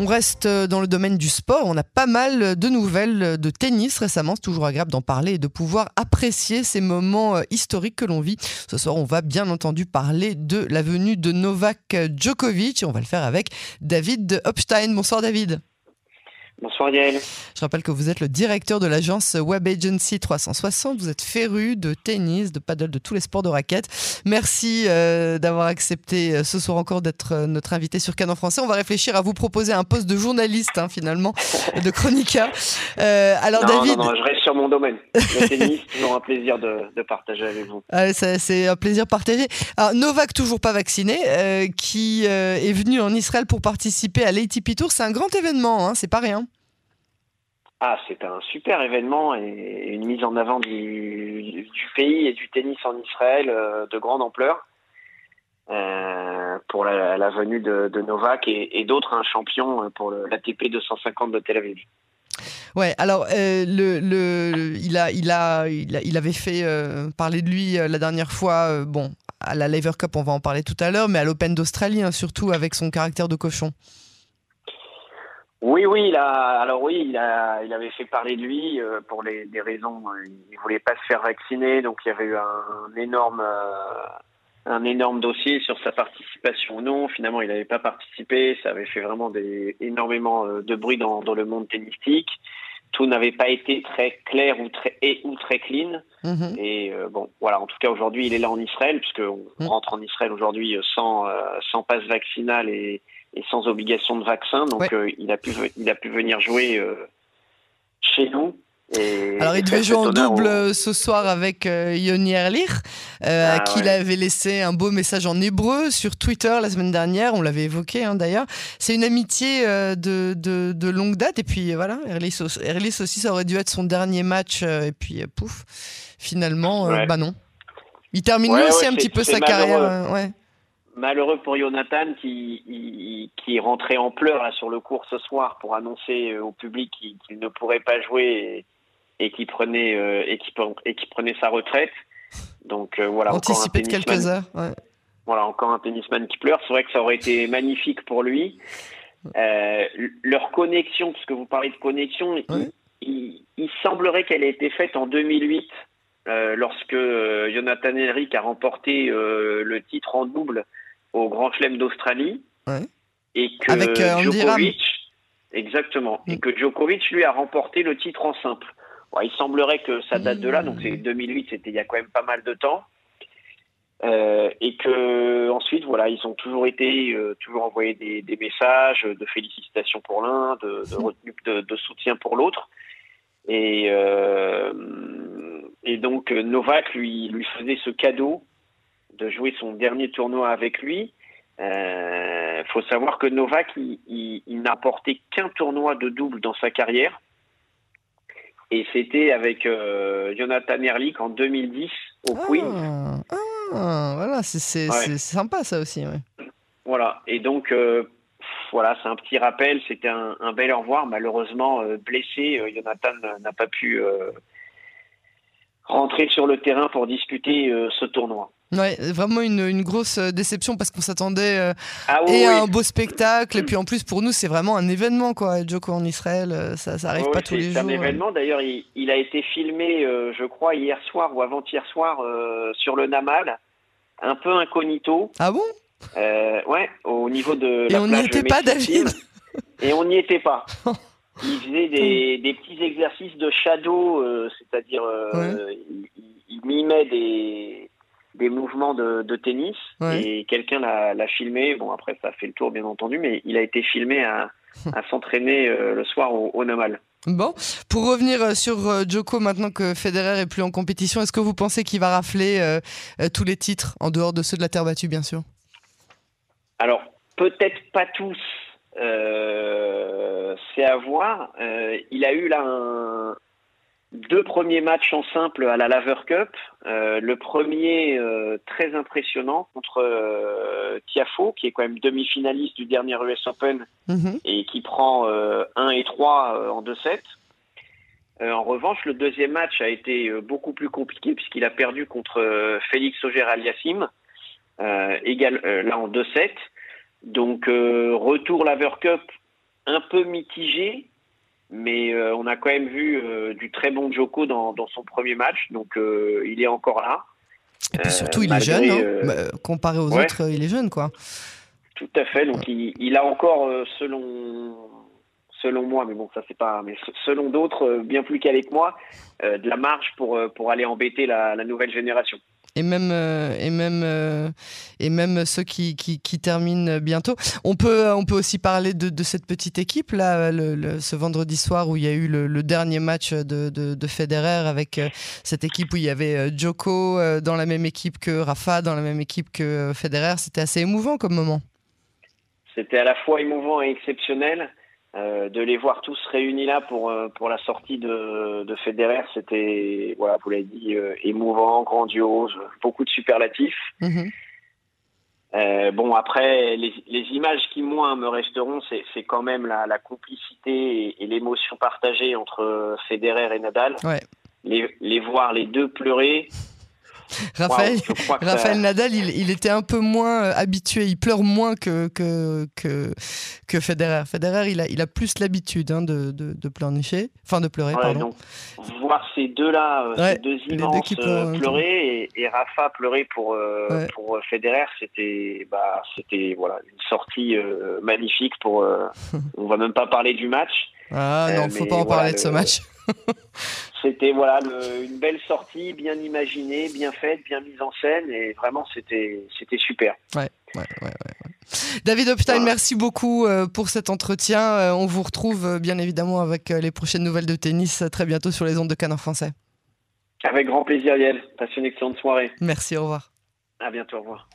On reste dans le domaine du sport. On a pas mal de nouvelles de tennis récemment. C'est toujours agréable d'en parler et de pouvoir apprécier ces moments historiques que l'on vit. Ce soir, on va bien entendu parler de la venue de Novak Djokovic. On va le faire avec David Hopstein. Bonsoir David. Je rappelle que vous êtes le directeur de l'agence Web Agency 360. Vous êtes féru de tennis, de paddle, de tous les sports de raquettes. Merci euh, d'avoir accepté euh, ce soir encore d'être euh, notre invité sur Canon Français. On va réfléchir à vous proposer un poste de journaliste hein, finalement, de chroniqueur. alors David, non, non, je reste sur mon domaine. Le tennis, toujours un plaisir de, partager avec vous. c'est un plaisir partagé. Alors Novak toujours pas vacciné, qui est venu en Israël pour participer à l'ATP Tour. C'est un grand événement, hein, c'est pas rien. Ah, c'est un super événement et une mise en avant du, pays et du tennis en Israël euh, de grande ampleur euh, pour la, venue de, Novak et, d'autres un champion pour l'ATP 250 de Tel Aviv. Ouais, alors euh, le, il, a, il, a, il, avait fait parler de lui la dernière fois, bon, à la Lever Cup, on va en parler tout à l'heure, mais à l'Open d'Australie, hein, surtout avec son caractère de cochon. Oui, oui, il a, alors oui, il, a, il avait fait parler de lui euh, pour les, des raisons. Euh, il voulait pas se faire vacciner, donc il y avait eu un, énorme, euh, un énorme dossier sur sa participation ou non. Finalement, il n'avait pas participé. Ça avait fait vraiment des, énormément de bruit dans, dans le monde tennistique. Tout n'avait pas été très clair ou très et ou très clean. Mhm. Et bon, voilà. En tout cas, aujourd'hui, il est là en Israël, puisqu'on on mhm. rentre en Israël aujourd'hui sans sans passe vaccinal et et sans obligation de vaccin. Donc euh, il, a pu, il a pu venir jouer euh, chez nous. Et Alors, il devait jouer en double euh, ce soir avec Yoni Erlich, à ah, qui il avait laissé un beau message en hébreu sur Twitter la semaine dernière. On l'avait évoqué hein, d'ailleurs. C'est une amitié de, de, de, longue date. Et puis voilà, Erlich, aussi, ça aurait dû être son dernier match. et puis pouf, finalement, bah non. Il termine aussi un petit peu sa carrière. ouais malheureux pour Jonathan qui, qui rentré en pleurs sur le cours ce soir pour annoncer euh, au public qu'il ne pourrait pas jouer et, qui prenait euh, et, qui, et qui prenait sa retraite. Donc euh, voilà. Anticipé de quelques heures. Voilà, encore un tennisman qui pleure. C'est vrai que ça aurait été magnifique pour lui. leur connexion, puisque vous parlez de connexion, il, semblerait qu'elle ait été faite en 2008 lorsque Jonathan Henrik a remporté le titre en double au Grand Chelem d'Australie. Et que Avec euh, Djokovic, exactement, et mm. que Djokovic lui a remporté le titre en simple. il semblerait que ça date de là, donc c'est 2008, c'était il y a quand même pas mal de temps. Euh, et que ensuite, voilà, ils ont toujours été, euh, toujours envoyé des, messages de félicitations pour l'un, de, de, de, soutien pour l'autre. Et, et donc Novak lui, lui faisait ce cadeau de jouer son dernier tournoi avec lui. Il euh, faut savoir que Novak, il, n'a porté qu'un tournoi de double dans sa carrière. Et c'était avec euh, Jonathan Erlich en 2010 au ah, Queen. Ah, voilà, c'est sympa ça aussi. Voilà, et donc euh, voilà, c'est un petit rappel. C'était un, un, bel au revoir. Malheureusement, blessé, Jonathan n'a pas pu rentrer sur le terrain pour discuter ce tournoi. Ouais, vraiment une, une grosse euh, déception parce qu'on s'attendait euh, ah et à un beau spectacle et puis en plus pour nous c'est vraiment un événement quoi. Joko en Israël, euh, ça, ça arrive pas tous les jours. C'est un événement. D'ailleurs, il, il, a été filmé, je crois hier soir ou avant-hier soir sur le Namal, un peu incognito. Ah bon? Ouais, au niveau de. Et on n'y était pas, David? Et on n'y était pas. Il faisait des, des, petits exercices de shadow, c'est-à-dire il, il mimait des des mouvements de, tennis et quelqu'un l'a filmé. Bon, après, ça a fait le tour, bien entendu, mais il a été filmé à, s'entraîner euh, le soir au, au Namal. Bon, pour revenir euh, sur euh, Joko, maintenant que Federer est plus en compétition, est-ce que vous pensez qu'il va rafler tous les titres, en dehors de ceux de la terre battue, bien sûr? Alors, peut-être pas tous. C'est à voir. il a eu là un, deux premiers matchs en simple à la Laver Cup. Euh, le premier euh, très impressionnant contre euh, Tiafo, qui est quand même demi-finaliste du dernier US Open mhm. et qui prend 1 et 3 en 2-7. en revanche, le deuxième match a été beaucoup plus compliqué puisqu'il a perdu contre Félix Auger-Aliassime, égal là en 2-7. Donc retour Laver Cup un peu mitigé, mais on a quand même vu du très bon Joko dans, dans son premier match, donc il est encore là. Et puis surtout, il est jeune, hein. bah, comparé aux autres, il est jeune, quoi. Tout à fait. Donc, il, a encore, selon selon moi, mais bon, ça c'est pas, mais selon d'autres, bien plus que moi, de la marge pour pour aller embêter la nouvelle génération et même euh, et même euh, et même ceux qui, qui, terminent bientôt. On peut on peut aussi parler de, de cette petite équipe là ce vendredi soir où il y a eu le, dernier match de, de, de, Federer avec euh, cette équipe où il y avait Joko dans la même équipe que Rafa dans la même équipe que Federer. C'était assez émouvant comme moment. C'était à la fois émouvant et exceptionnel. Euh, de les voir tous réunis là pour euh, pour la sortie de, de Federer, c'était voilà, vous l'avez dit, euh, émouvant, grandiose, beaucoup de superlatifs. Mhm. bon après, les, les, images qui moi me resteront, c'est quand même la, la complicité et, l'émotion partagée entre Federer et Nadal. Les, les voir les deux pleurer, Raphaël, Raphaël Nadal, il, était un peu moins euh, habitué, il pleure moins que, que, que, Federer. Federer, il a, il a plus l'habitude hein, de, de, de pleurnicher, enfin de pleurer, pardon. voir ces deux-là, euh, ces deux immenses euh, pleurer et, Rafa pleurer pour, pour Federer, c'était bah, c'était voilà, une sortie magnifique. Pour, on va même pas parler du match. Ah non, faut pas en parler de ce match. c'était voilà une belle sortie, bien imaginée, bien faite, bien mise en scène, et vraiment c'était c'était super. Ouais, ouais, ouais, David Opstein, merci beaucoup euh, pour cet entretien. Euh, on vous retrouve euh, bien évidemment avec les prochaines nouvelles de tennis très bientôt sur les ondes de Canard français. Avec grand plaisir, Yael. Passe une excellente soirée. Merci, au revoir. À bientôt, au revoir.